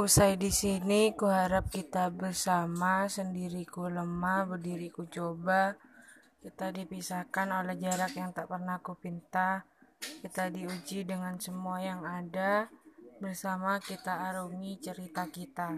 Usai di sini, kuharap kita bersama, sendiriku lemah, berdiriku coba. Kita dipisahkan oleh jarak yang tak pernah ku pinta. Kita diuji dengan semua yang ada. Bersama kita arungi cerita kita.